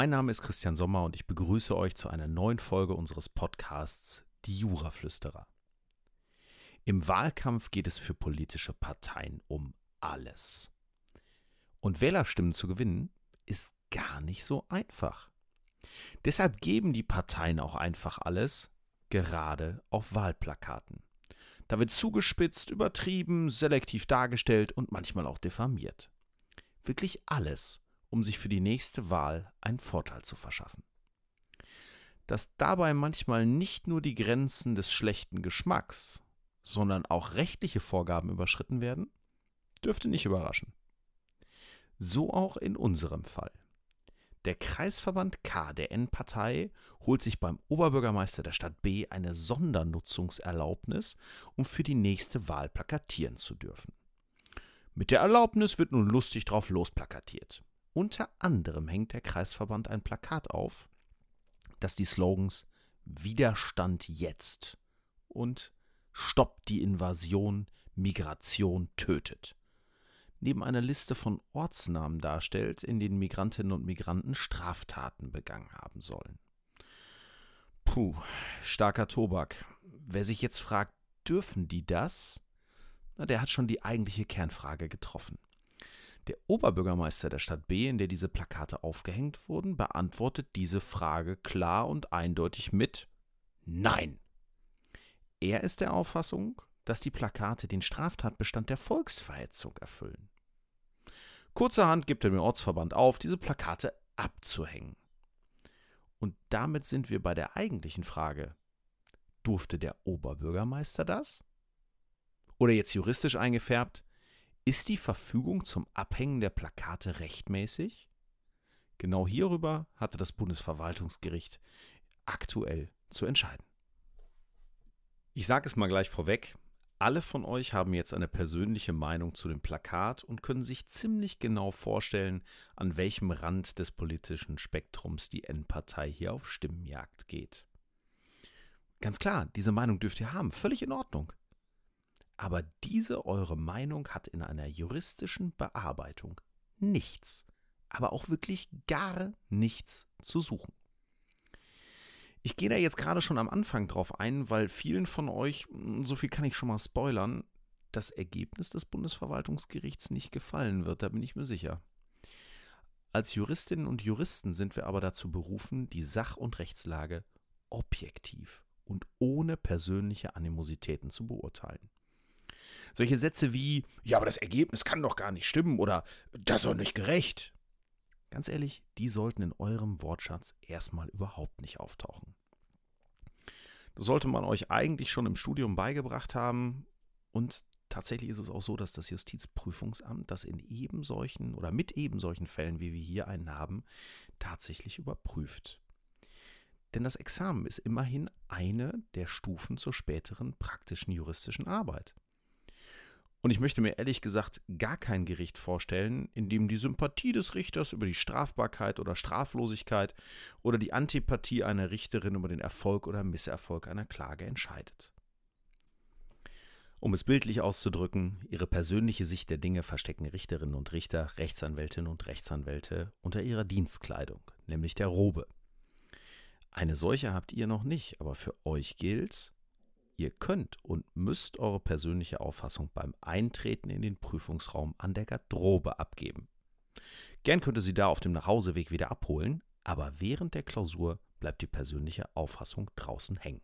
Mein Name ist Christian Sommer und ich begrüße euch zu einer neuen Folge unseres Podcasts Die Juraflüsterer. Im Wahlkampf geht es für politische Parteien um alles. Und Wählerstimmen zu gewinnen, ist gar nicht so einfach. Deshalb geben die Parteien auch einfach alles, gerade auf Wahlplakaten. Da wird zugespitzt, übertrieben, selektiv dargestellt und manchmal auch diffamiert. Wirklich alles, um sich für die nächste Wahl einen Vorteil zu verschaffen. Dass dabei manchmal nicht nur die Grenzen des schlechten Geschmacks, sondern auch rechtliche Vorgaben überschritten werden, dürfte nicht überraschen. So auch in unserem Fall. Der Kreisverband K der N-Partei holt sich beim Oberbürgermeister der Stadt B eine Sondernutzungserlaubnis, um für die nächste Wahl plakatieren zu dürfen. Mit der Erlaubnis wird nun lustig drauf losplakatiert. Unter anderem hängt der Kreisverband ein Plakat auf, das die Slogans Widerstand jetzt und Stoppt die Invasion, Migration tötet neben einer Liste von Ortsnamen darstellt, in denen Migrantinnen und Migranten Straftaten begangen haben sollen. Puh, starker Tobak. Wer sich jetzt fragt, dürfen die das? Na, der hat schon die eigentliche Kernfrage getroffen. Der Oberbürgermeister der Stadt B, in der diese Plakate aufgehängt wurden, beantwortet diese Frage klar und eindeutig mit Nein. Er ist der Auffassung, dass die Plakate den Straftatbestand der Volksverhetzung erfüllen. Kurzerhand gibt er dem Ortsverband auf, diese Plakate abzuhängen. Und damit sind wir bei der eigentlichen Frage. Durfte der Oberbürgermeister das? Oder jetzt juristisch eingefärbt, ist die Verfügung zum Abhängen der Plakate rechtmäßig? Genau hierüber hatte das Bundesverwaltungsgericht aktuell zu entscheiden. Ich sage es mal gleich vorweg, alle von euch haben jetzt eine persönliche Meinung zu dem Plakat und können sich ziemlich genau vorstellen, an welchem Rand des politischen Spektrums die N-Partei hier auf Stimmenjagd geht. Ganz klar, diese Meinung dürft ihr haben, völlig in Ordnung. Aber diese eure Meinung hat in einer juristischen Bearbeitung nichts, aber auch wirklich gar nichts zu suchen. Ich gehe da jetzt gerade schon am Anfang drauf ein, weil vielen von euch, hm, so viel kann ich schon mal spoilern, das Ergebnis des Bundesverwaltungsgerichts nicht gefallen wird, da bin ich mir sicher. Als Juristinnen und Juristen sind wir aber dazu berufen, die Sach- und Rechtslage objektiv und ohne persönliche Animositäten zu beurteilen. Solche Sätze wie, ja, aber das Ergebnis kann doch gar nicht stimmen oder das ist doch nicht gerecht, Ganz ehrlich, die sollten in eurem Wortschatz erstmal überhaupt nicht auftauchen. Das sollte man euch eigentlich schon im Studium beigebracht haben und tatsächlich ist es auch so, dass das Justizprüfungsamt das in eben solchen oder mit eben solchen Fällen, wie wir hier einen haben, tatsächlich überprüft. Denn das Examen ist immerhin eine der Stufen zur späteren praktischen juristischen Arbeit. Und ich möchte mir ehrlich gesagt gar kein Gericht vorstellen, in dem die Sympathie des Richters über die Strafbarkeit oder Straflosigkeit oder die Antipathie einer Richterin über den Erfolg oder Misserfolg einer Klage entscheidet. Um es bildlich auszudrücken, ihre persönliche Sicht der Dinge verstecken Richterinnen und Richter, Rechtsanwältinnen und Rechtsanwälte unter ihrer Dienstkleidung, nämlich der Robe. Eine solche habt ihr noch nicht, aber für euch gilt, Ihr könnt und müsst eure persönliche Auffassung beim Eintreten in den Prüfungsraum an der Garderobe abgeben. Gern könnt ihr sie da auf dem Nachhauseweg wieder abholen, aber während der Klausur bleibt die persönliche Auffassung draußen hängen.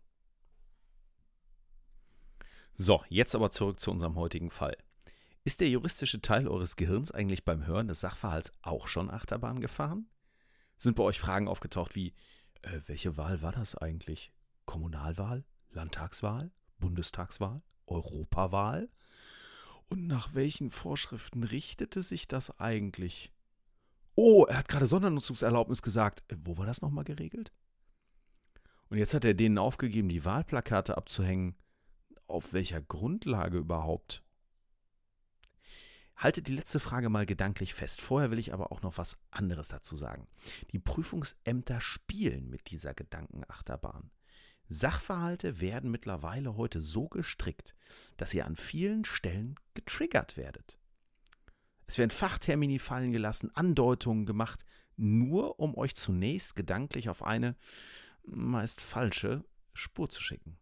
So, jetzt aber zurück zu unserem heutigen Fall. Ist der juristische Teil eures Gehirns eigentlich beim Hören des Sachverhalts auch schon Achterbahn gefahren? Sind bei euch Fragen aufgetaucht wie, äh, welche Wahl war das eigentlich? Kommunalwahl? Landtagswahl, Bundestagswahl, Europawahl? Und nach welchen Vorschriften richtete sich das eigentlich? Oh, er hat gerade Sondernutzungserlaubnis gesagt. Äh, wo war das nochmal geregelt? Und jetzt hat er denen aufgegeben, die Wahlplakate abzuhängen. Auf welcher Grundlage überhaupt? Haltet die letzte Frage mal gedanklich fest. Vorher will ich aber auch noch was anderes dazu sagen. Die Prüfungsämter spielen mit dieser Gedankenachterbahn. Sachverhalte werden mittlerweile heute so gestrickt, dass ihr an vielen Stellen getriggert werdet. Es werden Fachtermini fallen gelassen, Andeutungen gemacht, nur um euch zunächst gedanklich auf eine meist falsche Spur zu schicken.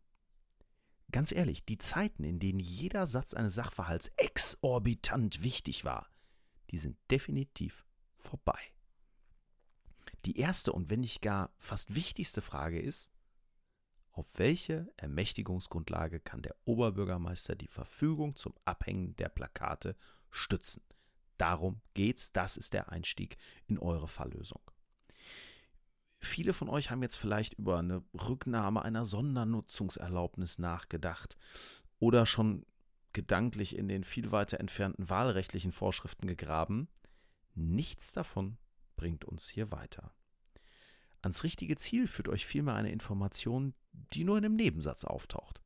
Ganz ehrlich, die Zeiten, in denen jeder Satz eines Sachverhalts exorbitant wichtig war, die sind definitiv vorbei. Die erste und wenn nicht gar fast wichtigste Frage ist, auf welche Ermächtigungsgrundlage kann der Oberbürgermeister die Verfügung zum Abhängen der Plakate stützen? Darum geht's, das ist der Einstieg in eure Falllösung. Viele von euch haben jetzt vielleicht über eine Rücknahme einer Sondernutzungserlaubnis nachgedacht oder schon gedanklich in den viel weiter entfernten wahlrechtlichen Vorschriften gegraben. Nichts davon bringt uns hier weiter. Ans richtige Ziel führt euch vielmehr eine Information, die nur in einem Nebensatz auftaucht.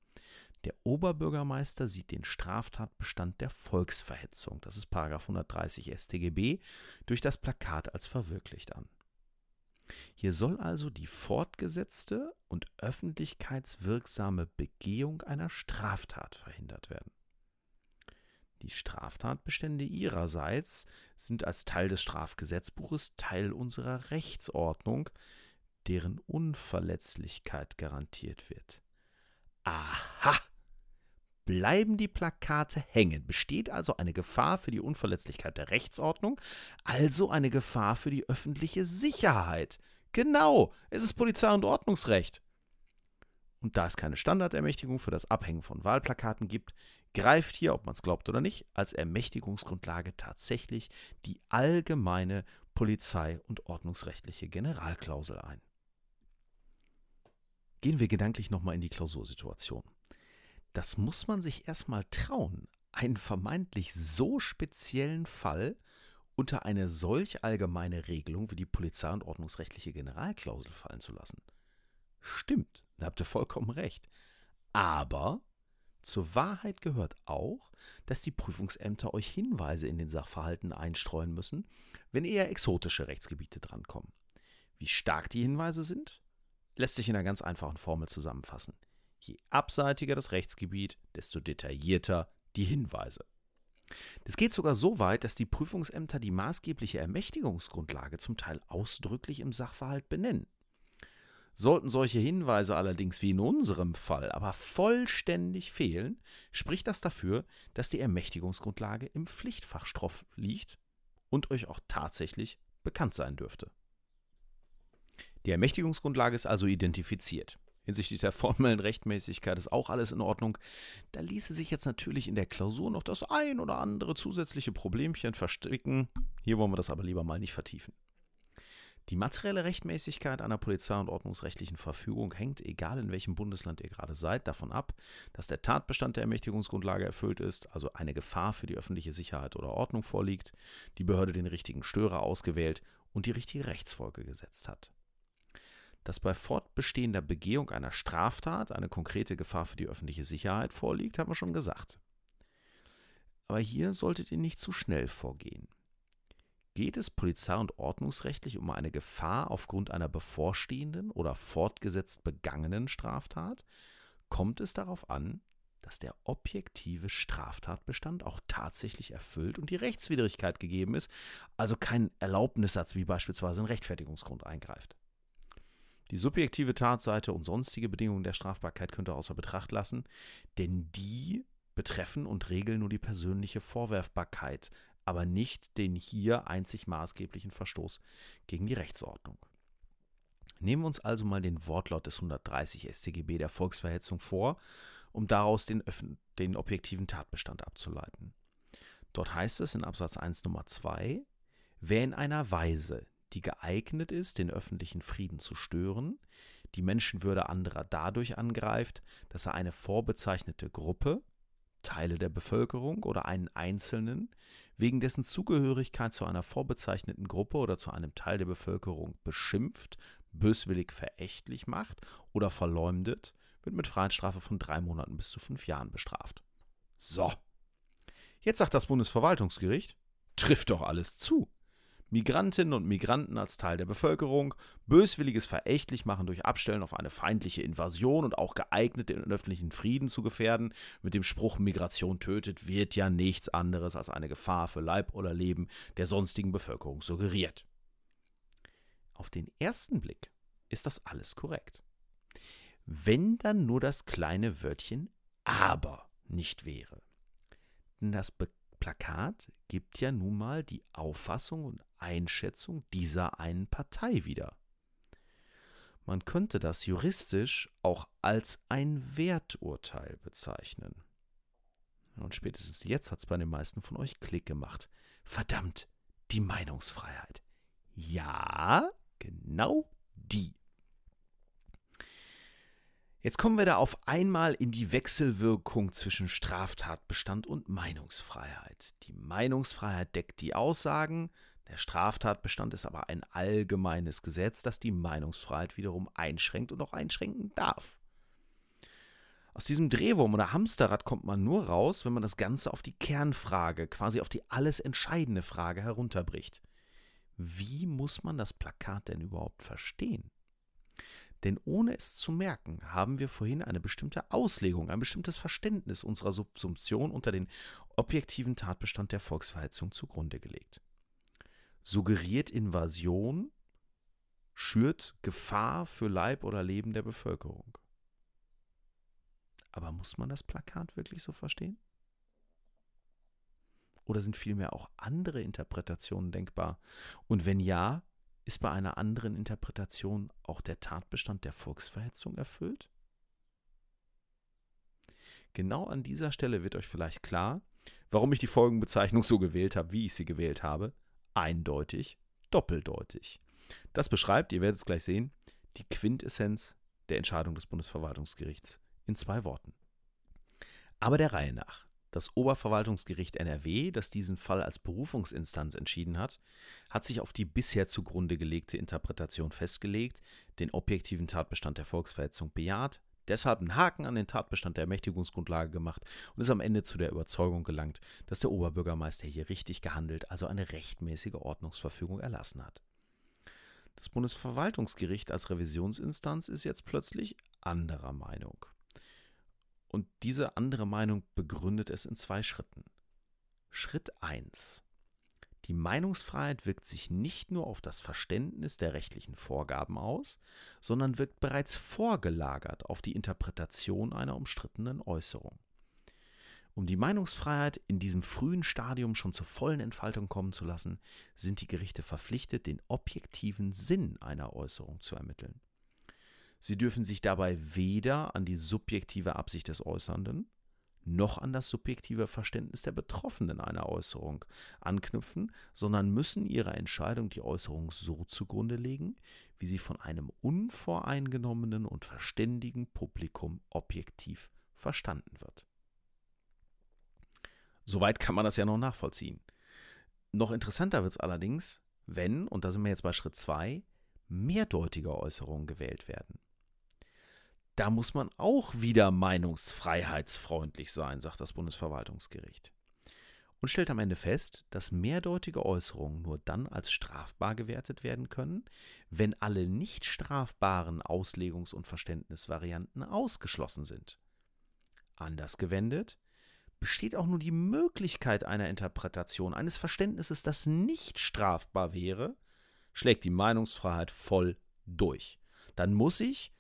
Der Oberbürgermeister sieht den Straftatbestand der Volksverhetzung, das ist 130 StGB, durch das Plakat als verwirklicht an. Hier soll also die fortgesetzte und öffentlichkeitswirksame Begehung einer Straftat verhindert werden. Die Straftatbestände ihrerseits sind als Teil des Strafgesetzbuches Teil unserer Rechtsordnung, deren Unverletzlichkeit garantiert wird. Aha! Bleiben die Plakate hängen, besteht also eine Gefahr für die Unverletzlichkeit der Rechtsordnung, also eine Gefahr für die öffentliche Sicherheit. Genau, es ist Polizei- und Ordnungsrecht. Und da es keine Standardermächtigung für das Abhängen von Wahlplakaten gibt, greift hier, ob man es glaubt oder nicht, als Ermächtigungsgrundlage tatsächlich die allgemeine polizei- und ordnungsrechtliche Generalklausel ein. Gehen wir gedanklich nochmal in die Klausursituation. Das muss man sich erstmal trauen, einen vermeintlich so speziellen Fall unter eine solch allgemeine Regelung wie die polizei- und ordnungsrechtliche Generalklausel fallen zu lassen. Stimmt, da habt ihr vollkommen recht. Aber zur Wahrheit gehört auch, dass die Prüfungsämter euch Hinweise in den Sachverhalten einstreuen müssen, wenn eher exotische Rechtsgebiete drankommen. Wie stark die Hinweise sind, lässt sich in einer ganz einfachen Formel zusammenfassen. Je abseitiger das Rechtsgebiet, desto detaillierter die Hinweise. Das geht sogar so weit, dass die Prüfungsämter die maßgebliche Ermächtigungsgrundlage zum Teil ausdrücklich im Sachverhalt benennen. Sollten solche Hinweise allerdings wie in unserem Fall aber vollständig fehlen, spricht das dafür, dass die Ermächtigungsgrundlage im Pflichtfachstoff liegt und euch auch tatsächlich bekannt sein dürfte. Die Ermächtigungsgrundlage ist also identifiziert. Hinsichtlich der formellen Rechtmäßigkeit ist auch alles in Ordnung. Da ließe sich jetzt natürlich in der Klausur noch das ein oder andere zusätzliche Problemchen verstricken. Hier wollen wir das aber lieber mal nicht vertiefen. Die materielle Rechtmäßigkeit einer polizei- und ordnungsrechtlichen Verfügung hängt, egal in welchem Bundesland ihr gerade seid, davon ab, dass der Tatbestand der Ermächtigungsgrundlage erfüllt ist, also eine Gefahr für die öffentliche Sicherheit oder Ordnung vorliegt, die Behörde den richtigen Störer ausgewählt und die richtige Rechtsfolge gesetzt hat dass bei fortbestehender Begehung einer Straftat eine konkrete Gefahr für die öffentliche Sicherheit vorliegt, haben wir schon gesagt. Aber hier solltet ihr nicht zu schnell vorgehen. Geht es polizei- und ordnungsrechtlich um eine Gefahr aufgrund einer bevorstehenden oder fortgesetzt begangenen Straftat, kommt es darauf an, dass der objektive Straftatbestand auch tatsächlich erfüllt und die Rechtswidrigkeit gegeben ist, also kein Erlaubnissatz wie beispielsweise ein Rechtfertigungsgrund eingreift. Die subjektive Tatseite und sonstige Bedingungen der Strafbarkeit könnt ihr außer Betracht lassen, denn die betreffen und regeln nur die persönliche Vorwerfbarkeit, aber nicht den hier einzig maßgeblichen Verstoß gegen die Rechtsordnung. Nehmen wir uns also mal den Wortlaut des 130 StGB der Volksverhetzung vor, um daraus den, den objektiven Tatbestand abzuleiten. Dort heißt es in Absatz 1 Nummer 2, wer in einer Weise, die geeignet ist, den öffentlichen Frieden zu stören, die Menschenwürde anderer dadurch angreift, dass er eine vorbezeichnete Gruppe, Teile der Bevölkerung oder einen Einzelnen wegen dessen Zugehörigkeit zu einer vorbezeichneten Gruppe oder zu einem Teil der Bevölkerung beschimpft, böswillig verächtlich macht oder verleumdet, wird mit Freiheitsstrafe von drei Monaten bis zu fünf Jahren bestraft. So. Jetzt sagt das Bundesverwaltungsgericht, trifft doch alles zu. Migrantinnen und Migranten als Teil der Bevölkerung, böswilliges verächtlich machen durch Abstellen auf eine feindliche Invasion und auch geeignet, den öffentlichen Frieden zu gefährden. Mit dem Spruch Migration tötet wird ja nichts anderes als eine Gefahr für Leib oder Leben der sonstigen Bevölkerung suggeriert. Auf den ersten Blick ist das alles korrekt. Wenn dann nur das kleine Wörtchen aber nicht wäre. Denn das Plakat gibt ja nun mal die Auffassung und Einschätzung dieser einen Partei wieder. Man könnte das juristisch auch als ein Werturteil bezeichnen. Und spätestens jetzt hat es bei den meisten von euch Klick gemacht. Verdammt, die Meinungsfreiheit. Ja, genau die. Jetzt kommen wir da auf einmal in die Wechselwirkung zwischen Straftatbestand und Meinungsfreiheit. Die Meinungsfreiheit deckt die Aussagen, der Straftatbestand ist aber ein allgemeines Gesetz, das die Meinungsfreiheit wiederum einschränkt und auch einschränken darf. Aus diesem Drehwurm oder Hamsterrad kommt man nur raus, wenn man das Ganze auf die Kernfrage, quasi auf die alles entscheidende Frage herunterbricht. Wie muss man das Plakat denn überhaupt verstehen? Denn ohne es zu merken, haben wir vorhin eine bestimmte Auslegung, ein bestimmtes Verständnis unserer Subsumption unter den objektiven Tatbestand der Volksverhetzung zugrunde gelegt. Suggeriert Invasion, schürt Gefahr für Leib oder Leben der Bevölkerung. Aber muss man das Plakat wirklich so verstehen? Oder sind vielmehr auch andere Interpretationen denkbar? Und wenn ja, ist bei einer anderen Interpretation auch der Tatbestand der Volksverhetzung erfüllt? Genau an dieser Stelle wird euch vielleicht klar, warum ich die Folgenbezeichnung so gewählt habe, wie ich sie gewählt habe. Eindeutig, doppeldeutig. Das beschreibt, ihr werdet es gleich sehen, die Quintessenz der Entscheidung des Bundesverwaltungsgerichts in zwei Worten. Aber der Reihe nach. Das Oberverwaltungsgericht NRW, das diesen Fall als Berufungsinstanz entschieden hat, hat sich auf die bisher zugrunde gelegte Interpretation festgelegt, den objektiven Tatbestand der Volksverhetzung bejaht, deshalb einen Haken an den Tatbestand der Ermächtigungsgrundlage gemacht und ist am Ende zu der Überzeugung gelangt, dass der Oberbürgermeister hier richtig gehandelt, also eine rechtmäßige Ordnungsverfügung erlassen hat. Das Bundesverwaltungsgericht als Revisionsinstanz ist jetzt plötzlich anderer Meinung. Und diese andere Meinung begründet es in zwei Schritten. Schritt 1. Die Meinungsfreiheit wirkt sich nicht nur auf das Verständnis der rechtlichen Vorgaben aus, sondern wirkt bereits vorgelagert auf die Interpretation einer umstrittenen Äußerung. Um die Meinungsfreiheit in diesem frühen Stadium schon zur vollen Entfaltung kommen zu lassen, sind die Gerichte verpflichtet, den objektiven Sinn einer Äußerung zu ermitteln. Sie dürfen sich dabei weder an die subjektive Absicht des Äußernden noch an das subjektive Verständnis der Betroffenen einer Äußerung anknüpfen, sondern müssen ihrer Entscheidung die Äußerung so zugrunde legen, wie sie von einem unvoreingenommenen und verständigen Publikum objektiv verstanden wird. Soweit kann man das ja noch nachvollziehen. Noch interessanter wird es allerdings, wenn, und da sind wir jetzt bei Schritt 2, mehrdeutige Äußerungen gewählt werden. Da muss man auch wieder meinungsfreiheitsfreundlich sein, sagt das Bundesverwaltungsgericht. Und stellt am Ende fest, dass mehrdeutige Äußerungen nur dann als strafbar gewertet werden können, wenn alle nicht strafbaren Auslegungs- und Verständnisvarianten ausgeschlossen sind. Anders gewendet, besteht auch nur die Möglichkeit einer Interpretation, eines Verständnisses, das nicht strafbar wäre, schlägt die Meinungsfreiheit voll durch. Dann muss ich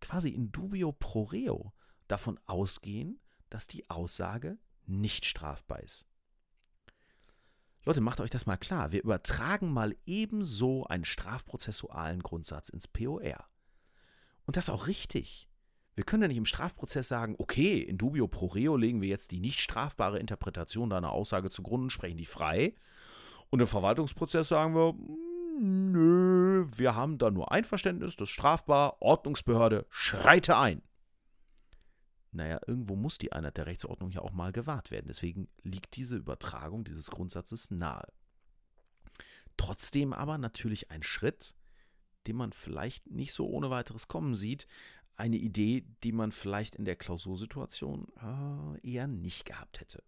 quasi in dubio pro reo davon ausgehen, dass die Aussage nicht strafbar ist. Leute, macht euch das mal klar. Wir übertragen mal ebenso einen strafprozessualen Grundsatz ins POR. Und das auch richtig. Wir können ja nicht im Strafprozess sagen, okay, in dubio pro reo legen wir jetzt die nicht strafbare Interpretation deiner Aussage zugrunde und sprechen die frei. Und im Verwaltungsprozess sagen wir, nö, wir haben da nur Einverständnis, das ist strafbar, Ordnungsbehörde, schreite ein. Naja, irgendwo muss die Einheit der Rechtsordnung ja auch mal gewahrt werden. Deswegen liegt diese Übertragung dieses Grundsatzes nahe. Trotzdem aber natürlich ein Schritt, den man vielleicht nicht so ohne weiteres kommen sieht. Eine Idee, die man vielleicht in der Klausursituation äh, eher nicht gehabt hätte.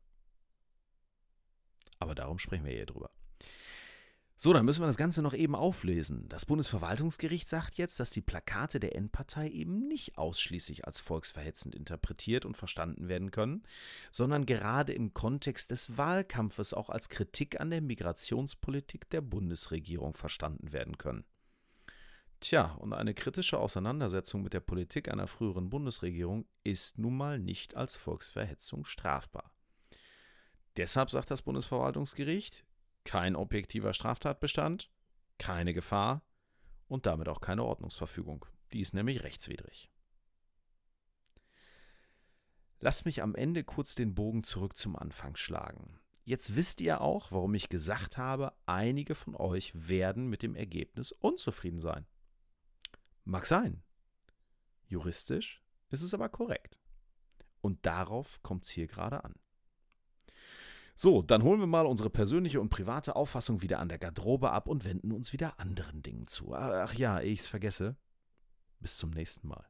Aber darum sprechen wir hier drüber. So, dann müssen wir das Ganze noch eben auflesen. Das Bundesverwaltungsgericht sagt jetzt, dass die Plakate der Endpartei eben nicht ausschließlich als volksverhetzend interpretiert und verstanden werden können, sondern gerade im Kontext des Wahlkampfes auch als Kritik an der Migrationspolitik der Bundesregierung verstanden werden können. Tja, und eine kritische Auseinandersetzung mit der Politik einer früheren Bundesregierung ist nun mal nicht als Volksverhetzung strafbar. Deshalb sagt das Bundesverwaltungsgericht, kein objektiver Straftatbestand, keine Gefahr und damit auch keine Ordnungsverfügung. Die ist nämlich rechtswidrig. Lasst mich am Ende kurz den Bogen zurück zum Anfang schlagen. Jetzt wisst ihr auch, warum ich gesagt habe, einige von euch werden mit dem Ergebnis unzufrieden sein. Mag sein. Juristisch ist es aber korrekt. Und darauf kommt es hier gerade an. So, dann holen wir mal unsere persönliche und private Auffassung wieder an der Garderobe ab und wenden uns wieder anderen Dingen zu. Ach ja, ich es vergesse. Bis zum nächsten Mal.